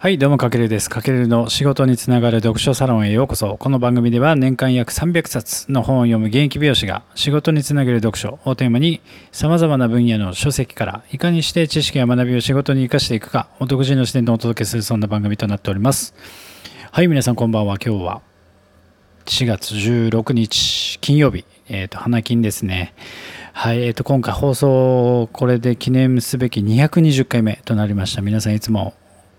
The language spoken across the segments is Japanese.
はい、どうもかけるです。かけるの仕事につながる読書サロンへようこそ。この番組では年間約300冊の本を読む現役美容師が仕事につなげる読書をテーマに様々な分野の書籍からいかにして知識や学びを仕事に生かしていくか、お独自の視点でお届けするそんな番組となっております。はい、皆さんこんばんは。今日は4月16日金曜日、えっ、と、花金ですね。はい、えっ、と、今回放送、これで記念すべき220回目となりました。皆さんいつも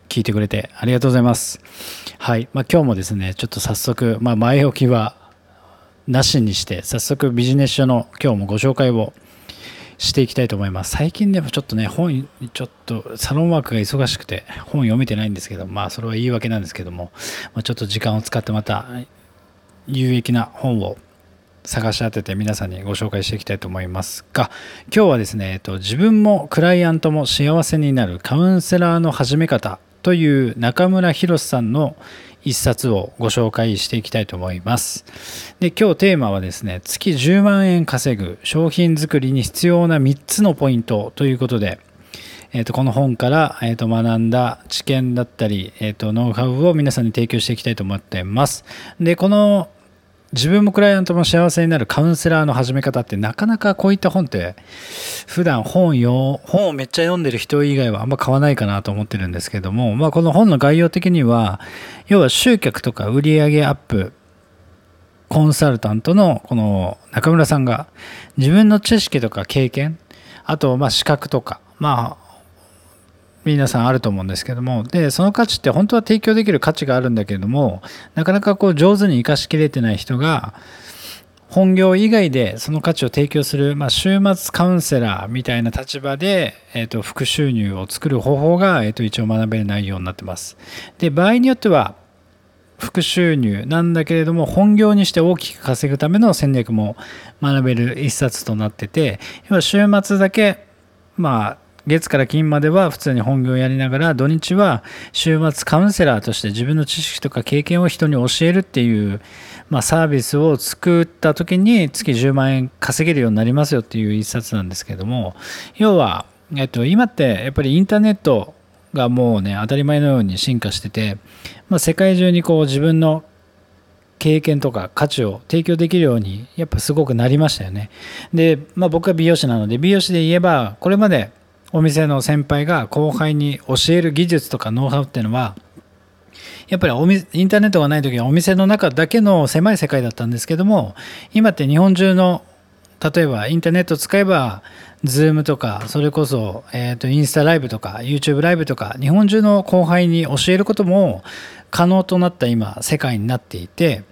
聞いてくれてありがとうございます。はい、まあ、今日もですね、ちょっと早速、まあ、前置きはなしにして、早速ビジネス書の今日もご紹介をしていきたいと思います。最近でもちょっとね、本、ちょっとサロンワークが忙しくて本読めてないんですけど、まあそれは言い訳なんですけども、まあ、ちょっと時間を使ってまた有益な本を探し当てて皆さんにご紹介していきたいと思いますが今日はですね、えっと、自分もクライアントも幸せになるカウンセラーの始め方という中村博さんの一冊をご紹介していきたいと思いますで今日テーマはですね月10万円稼ぐ商品作りに必要な3つのポイントということでえー、とこの本から、えー、と学んだ知見だったり、えー、とノウハウを皆さんに提供していきたいと思っています。でこの自分もクライアントも幸せになるカウンセラーの始め方ってなかなかこういった本って普段本よ本をめっちゃ読んでる人以外はあんま買わないかなと思ってるんですけども、まあ、この本の概要的には要は集客とか売上アップコンサルタントのこの中村さんが自分の知識とか経験あとまあ資格とかまあ皆さんあると思うんですけどもでその価値って本当は提供できる価値があるんだけれどもなかなかこう上手に生かしきれてない人が本業以外でその価値を提供する、まあ、週末カウンセラーみたいな立場で、えー、と副収入を作る方法が、えー、と一応学べる内容になってます。で場合によっては副収入なんだけれども本業にして大きく稼ぐための戦略も学べる一冊となってて要は週末だけまあ月から金までは普通に本業をやりながら土日は週末カウンセラーとして自分の知識とか経験を人に教えるっていう、まあ、サービスを作った時に月10万円稼げるようになりますよっていう一冊なんですけども要は、えっと、今ってやっぱりインターネットがもうね当たり前のように進化してて、まあ、世界中にこう自分の経験とか価値を提供できるようにやっぱすごくなりましたよね。で、まあ、僕は美容師なので美容師で言えばこれまでお店の先輩が後輩に教える技術とかノウハウっていうのはやっぱりおみインターネットがない時はお店の中だけの狭い世界だったんですけども今って日本中の例えばインターネット使えば Zoom とかそれこそ、えー、とインスタライブとか YouTube ライブとか日本中の後輩に教えることも可能となった今世界になっていて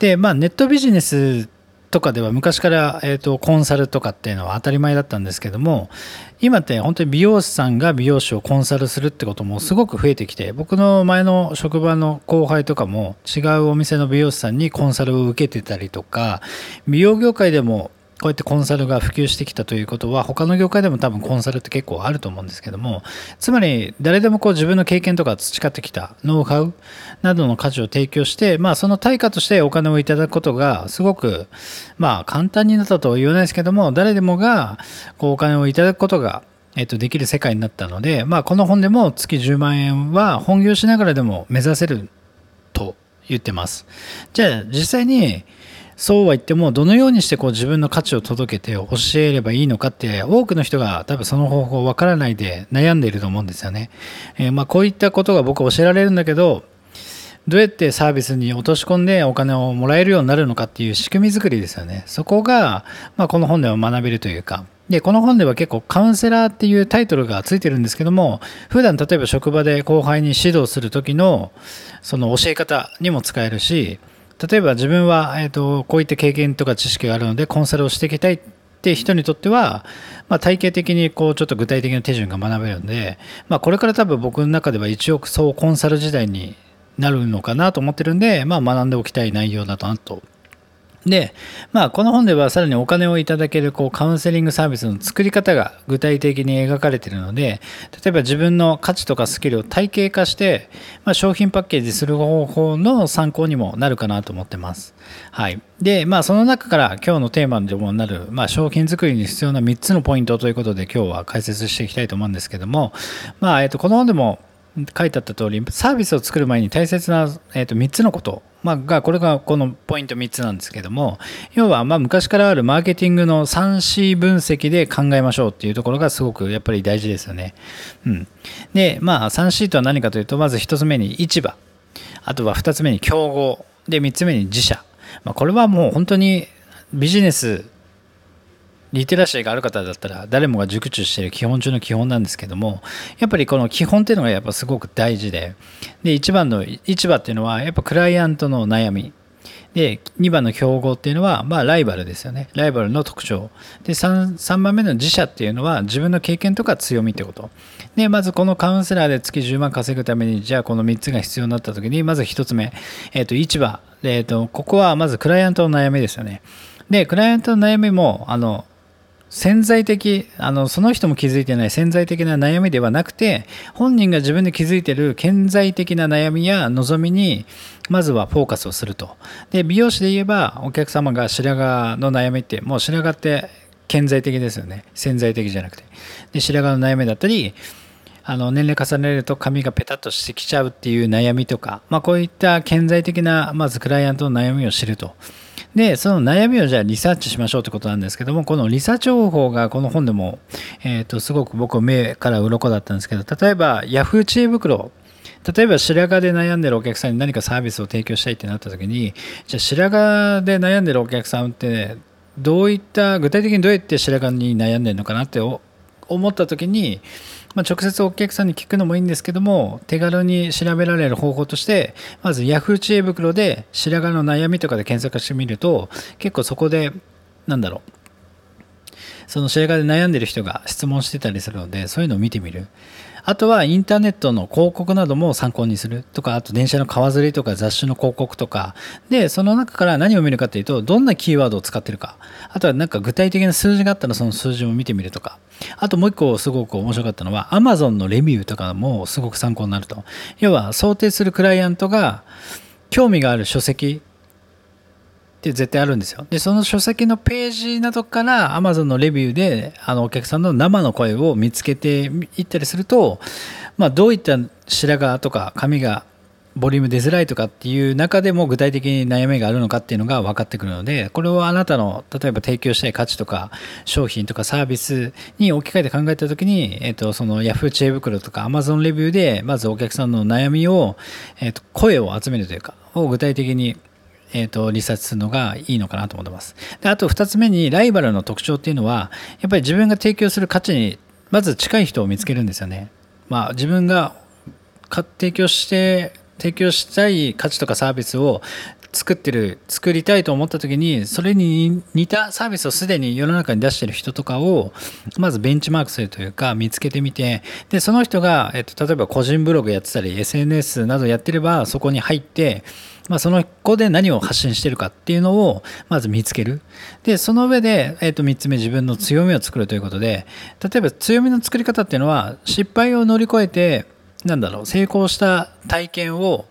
でまあネットビジネスとかでは昔から、えー、とコンサルとかっていうのは当たり前だったんですけども今って本当に美容師さんが美容師をコンサルするってこともすごく増えてきて僕の前の職場の後輩とかも違うお店の美容師さんにコンサルを受けてたりとか美容業界でもこうやってコンサルが普及してきたということは他の業界でも多分コンサルって結構あると思うんですけどもつまり誰でもこう自分の経験とか培ってきたノウハウなどの価値を提供して、まあ、その対価としてお金をいただくことがすごくまあ簡単になったとは言わないですけども誰でもがこうお金をいただくことがえっと、できる世界になったので、まあ、この本でも月10万円は本業しながらでも目指せると言ってます。じゃあ実際にそうは言ってもどのようにしてこう自分の価値を届けて教えればいいのかって多くの人が多分その方法わからないで悩んでいると思うんですよね。えーまあこういったことが僕教えられるんだけどどうやってサービスに落とし込んでお金をもらえるようになるのかっていう仕組み作りですよね。そこが、まあ、この本では学べるというか。で、この本では結構カウンセラーっていうタイトルがついてるんですけども、普段例えば職場で後輩に指導する時のその教え方にも使えるし、例えば自分は、えー、とこういった経験とか知識があるのでコンサルをしていきたいって人にとっては、まあ、体系的にこうちょっと具体的な手順が学べるんで、まあ、これから多分僕の中では一億総コンサル時代になるのかなと思ってるんで、まあ、学んでおきたい内容だなと。で、まあ、この本ではさらにお金をいただけるこうカウンセリングサービスの作り方が具体的に描かれているので、例えば自分の価値とかスキルを体系化して、まあ、商品パッケージする方法の参考にもなるかなと思ってます。はい。で、まあ、その中から今日のテーマでもなる、まあ、商品作りに必要な3つのポイントということで今日は解説していきたいと思うんですけども、まあ、えっと、この本でも書いてあった通りサービスを作る前に大切な、えー、と3つのこと、まあ、がこれがこのポイント3つなんですけども要はま昔からあるマーケティングの 3C 分析で考えましょうっていうところがすごくやっぱり大事ですよね。うん、でまあ 3C とは何かというとまず1つ目に市場。あとは2つ目に競合。で3つ目に自社、まあ、これはもう本当にビジネスリテラシーがある方だったら誰もが熟知している基本中の基本なんですけどもやっぱりこの基本っていうのがやっぱすごく大事でで1番の市場っていうのはやっぱクライアントの悩み。で2番の競合っていうのはまあライバルですよね。ライバルの特徴。で 3, 3番目の自社っていうのは自分の経験とか強みってこと。でまずこのカウンセラーで月10万稼ぐためにじゃあこの3つが必要になった時にまず1つ目、えー、と市場、えー、とここはまずクライアントの悩みですよね。でクライアントの悩みもあの潜在的あのその人も気づいてない潜在的な悩みではなくて本人が自分で気づいてる顕在的な悩みや望みにまずはフォーカスをすると。で美容師で言えばお客様が白髪の悩みってもう白髪って顕在的ですよね。潜在的じゃなくて。で白髪の悩みだったりあの年齢重ねると髪がペタッとしてきちゃうっていう悩みとか、まあ、こういった顕在的なまずクライアントの悩みを知ると。でその悩みをじゃあリサーチしましょうってことなんですけどもこのリサーチ方法がこの本でも、えー、とすごく僕目から鱗だったんですけど例えば Yahoo 知恵袋例えば白髪で悩んでるお客さんに何かサービスを提供したいってなった時にじゃあ白髪で悩んでるお客さんってどういった具体的にどうやって白髪に悩んでるのかなって思った時にまあ、直接お客さんに聞くのもいいんですけども手軽に調べられる方法としてまず Yahoo! 知恵袋で白髪の悩みとかで検索してみると結構そこでなんだろうその白髪で悩んでる人が質問してたりするのでそういうのを見てみる。あとはインターネットの広告なども参考にするとか、あと電車の川釣りとか雑誌の広告とか、で、その中から何を見るかというと、どんなキーワードを使ってるか、あとはなんか具体的な数字があったらその数字を見てみるとか、あともう一個すごく面白かったのは、Amazon のレビューとかもすごく参考になると。要は想定するクライアントが興味がある書籍って絶対あるんですよ。で、その書籍のページなどから Amazon のレビューであのお客さんの生の声を見つけていったりすると、まあ、どういった白髪とか髪がボリューム出づらいとかっていう中でも具体的に悩みがあるのかっていうのが分かってくるのでこれをあなたの例えば提供したい価値とか商品とかサービスに置き換えて考えた時に、えー、とその Yahoo 知恵袋とか Amazon レビューでまずお客さんの悩みを、えー、と声を集めるというかを具体的にえーと、リサーチするのがいいのかなと思ってます。であと2つ目にライバルの特徴っていうのはやっぱり自分が提供する価値にまず近い人を見つけるんですよね。まあ、自分が提供して提供したい価値とかサービスを作ってる作りたいと思った時にそれに似たサービスをすでに世の中に出してる人とかをまずベンチマークするというか見つけてみてでその人が、えっと、例えば個人ブログやってたり SNS などやってればそこに入ってまあ、その子で何を発信してるかっていうのをまず見つける。でその上で、えー、と3つ目自分の強みを作るということで例えば強みの作り方っていうのは失敗を乗り越えてなんだろう成功した体験を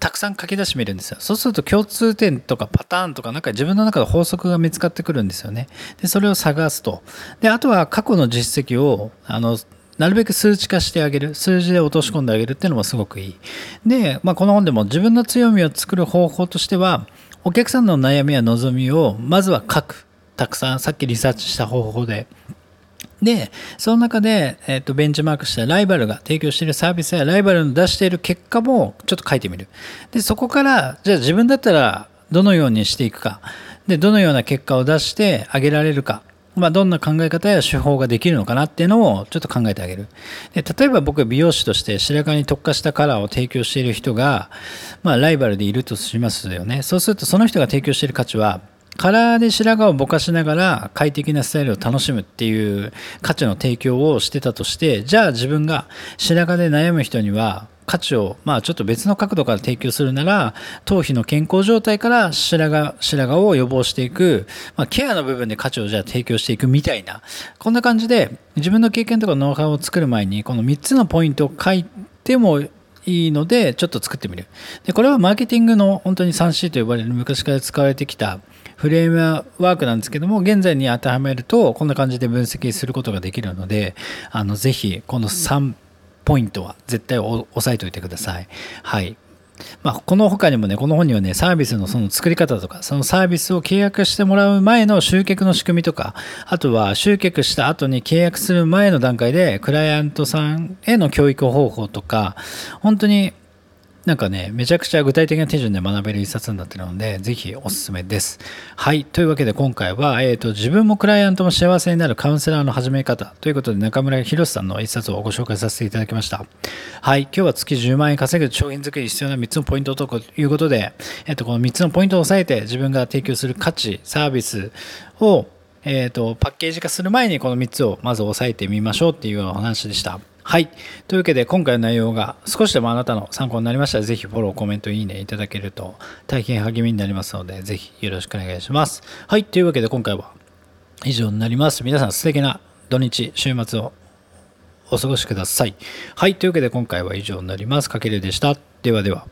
たくさん書き出してみるんですよ。そうすると共通点とかパターンとかなんか自分の中で法則が見つかってくるんですよね。で、それを探すと。で、あとは過去の実績を、あの、なるべく数値化してあげる。数字で落とし込んであげるっていうのもすごくいい。で、まあ、この本でも自分の強みを作る方法としては、お客さんの悩みや望みをまずは書く。たくさん、さっきリサーチした方法で。で、その中で、えっ、と、ベンチマークしたライバルが提供しているサービスやライバルの出している結果もちょっと書いてみる。で、そこから、じゃあ自分だったらどのようにしていくか。で、どのような結果を出してあげられるか。まあ、どんな考え方や手法ができるのかなっていうのをちょっと考えてあげる。で例えば僕は美容師として白髪に特化したカラーを提供している人が、まあ、ライバルでいるとしますよね。そうするとその人が提供している価値はカラーで白髪をぼかしながら快適なスタイルを楽しむっていう価値の提供をしてたとしてじゃあ自分が白髪で悩む人には価値を、まあ、ちょっと別の角度から提供するなら頭皮の健康状態から白髪白髪を予防していく、まあ、ケアの部分で価値をじゃあ提供していくみたいなこんな感じで自分の経験とかノウハウを作る前にこの3つのポイントを書いてもいいのでちょっと作ってみる。でこれはマーケティングの本当に 3C と呼ばれる昔から使われてきたフレームワークなんですけども現在に当てはめるとこんな感じで分析することができるのであのぜひこの3ポイントは絶対押さえておいてください。はい。まあ、この他にもね、この本にはね、サービスのその作り方とか、そのサービスを契約してもらう前の集客の仕組みとか、あとは集客した後に契約する前の段階で、クライアントさんへの教育方法とか、本当になんかね、めちゃくちゃ具体的な手順で学べる一冊になってるので、ぜひおすすめです。はい。というわけで今回は、えっ、ー、と、自分もクライアントも幸せになるカウンセラーの始め方ということで、中村博さんの一冊をご紹介させていただきました。はい。今日は月10万円稼ぐ商品作りに必要な3つのポイントということで、えっ、ー、と、この3つのポイントを押さえて、自分が提供する価値、サービスを、えっ、ー、と、パッケージ化する前にこの3つをまず押さえてみましょうっていうようなお話でした。はい。というわけで、今回の内容が少しでもあなたの参考になりましたら、ぜひフォロー、コメント、いいねいただけると大変励みになりますので、ぜひよろしくお願いします。はい。というわけで、今回は以上になります。皆さん素敵な土日、週末をお過ごしください。はい。というわけで、今回は以上になります。かけるでした。ではでは。